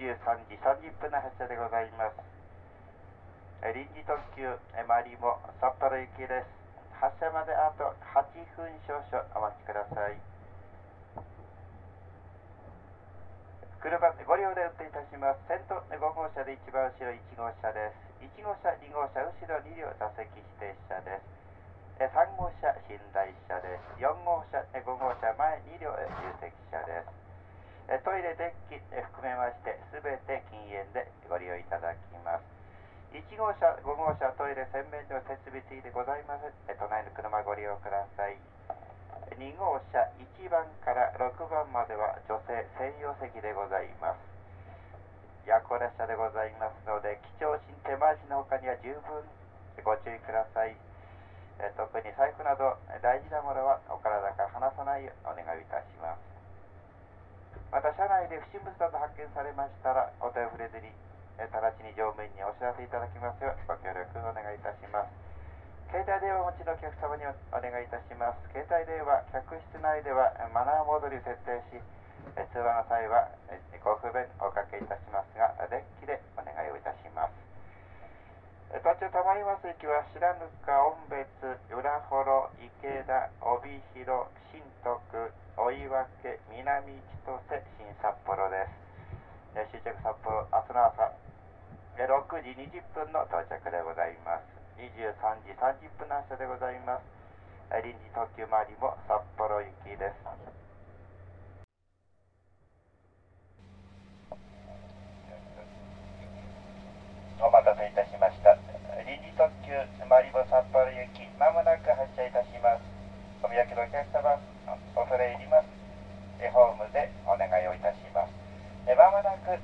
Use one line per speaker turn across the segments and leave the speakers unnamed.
23時30分の発車でございます。臨時特急マリモ札幌行きです。発車まであと8分少々お待ちください。車ご利用で運転いたします。先頭5号車で一番後ろ1号車です。1号車2号車後ろ2両座席指定車です。3号車寝台車です。4号車5号車前2両重席車です。トイレデッキ含めまして全て禁煙でご利用いただきます。1号車5号車トイレ洗面所設備付きでございません隣の車ご利用ください。2号車1番から6番までは女性専用席でございます。夜行列車でございますので貴重品手回しの他には十分ご注意ください。特に財布など大事なものはお体から離さないようお願いいたします。また車内で不審物など発見されましたらお手を触れずに直ちに乗務員にお知らせいただきますようご協力お願いいたします携帯電話をお持ちのお客様にお願いいたします。携帯電話、客室内ではマナーモードに設定し、通話の際はご不便おかけいたしますが、デッキでお願いをいたします。途中たまります駅は白糠、音別、浦幌、池田、帯広、新徳、追分、南千歳、新札幌です。終着札幌、明日の朝6時20分の到着でございます。23時30分の発車でございます臨時特急周りも札幌行きですお待たせいたしました臨時特急マリボ札幌行きまもなく発車いたしますお見分けのお客様恐れ入りますホームでお願いをいたしますまもなく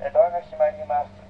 しまいます。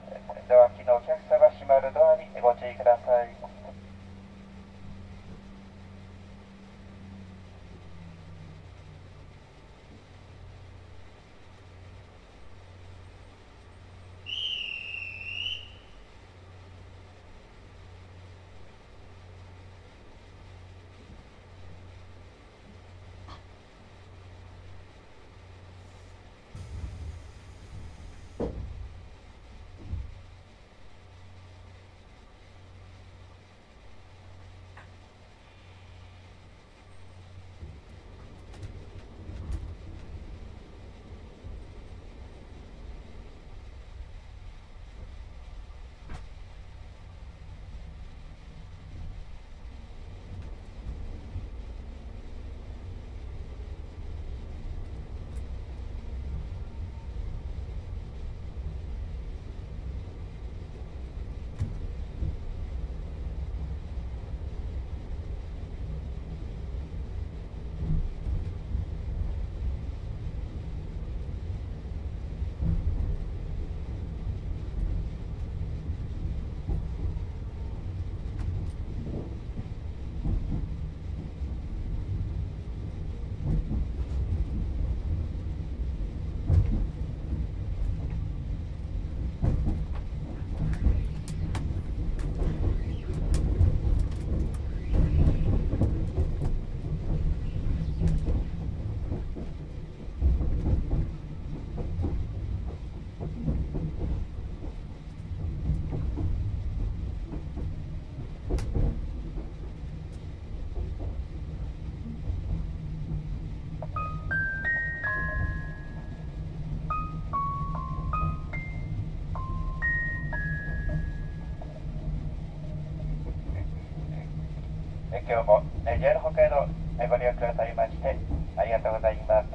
今日も JR 北海道ご利用くださいましてありがとうございます。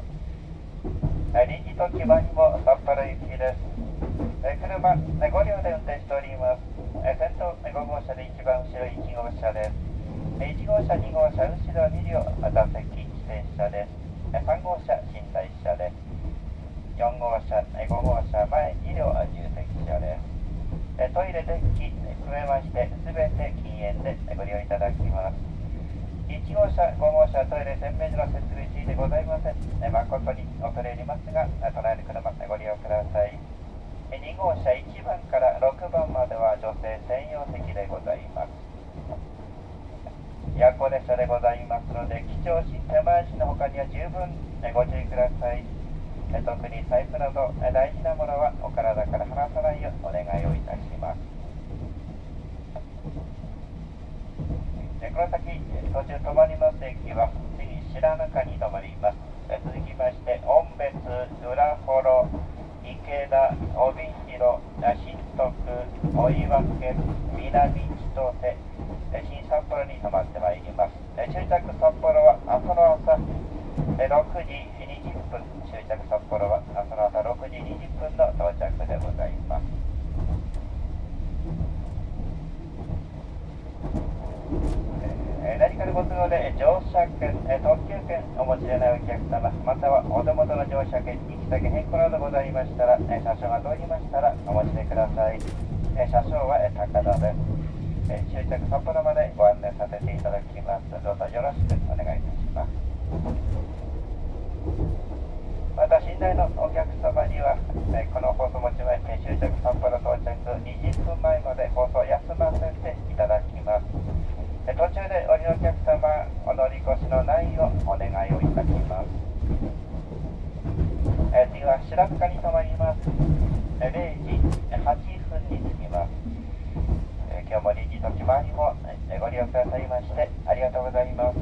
臨時特急場にも札幌行きです。車5両で運転しております。先頭5号車で一番後ろ1号車です。1号車2号車後ろ2両座席指定車です。3号車寝台車です。4号車5号車トイレデッキ含めまして全て禁煙でご利用いただきます1号車、5号車、トイレ、洗面所の設備地でございません。誠に恐れ入りますが、隣の車ご利用ください。2号車1番から6番までは女性専用席でございます。夜行列車でございますので、貴重品手回しの他には十分ご注意ください。特に財布など大事なものはお体から離さないようお願いをいたします。この先途中止まります駅は次白中に止まります続きまして音別浦幌池田帯広新徳追分南千歳新札幌に止まってまいります。終着札幌は明日の朝6時分終着札幌は明日の朝6時20分の到着でございます。え何かのご都合で乗車券、え特急券お持ちでないお客様またはお手元の乗車券行き先変更などございましたら、え車掌が通りましたらお持ちでください、え車掌は、え高田ですえ終着札幌までご案内させていただきますどうぞよろしくお願いいたしますまた寝台のお客様には、えこの放送持ち前終着札幌到着20分前まで放送休ませていただきますえ途中で降りのお客様お乗り越しのないようお願いをいたしますえ次は白深に止まります。0時8分に着きます。今日も臨時時回りもご利用くださいましてありがとうございます。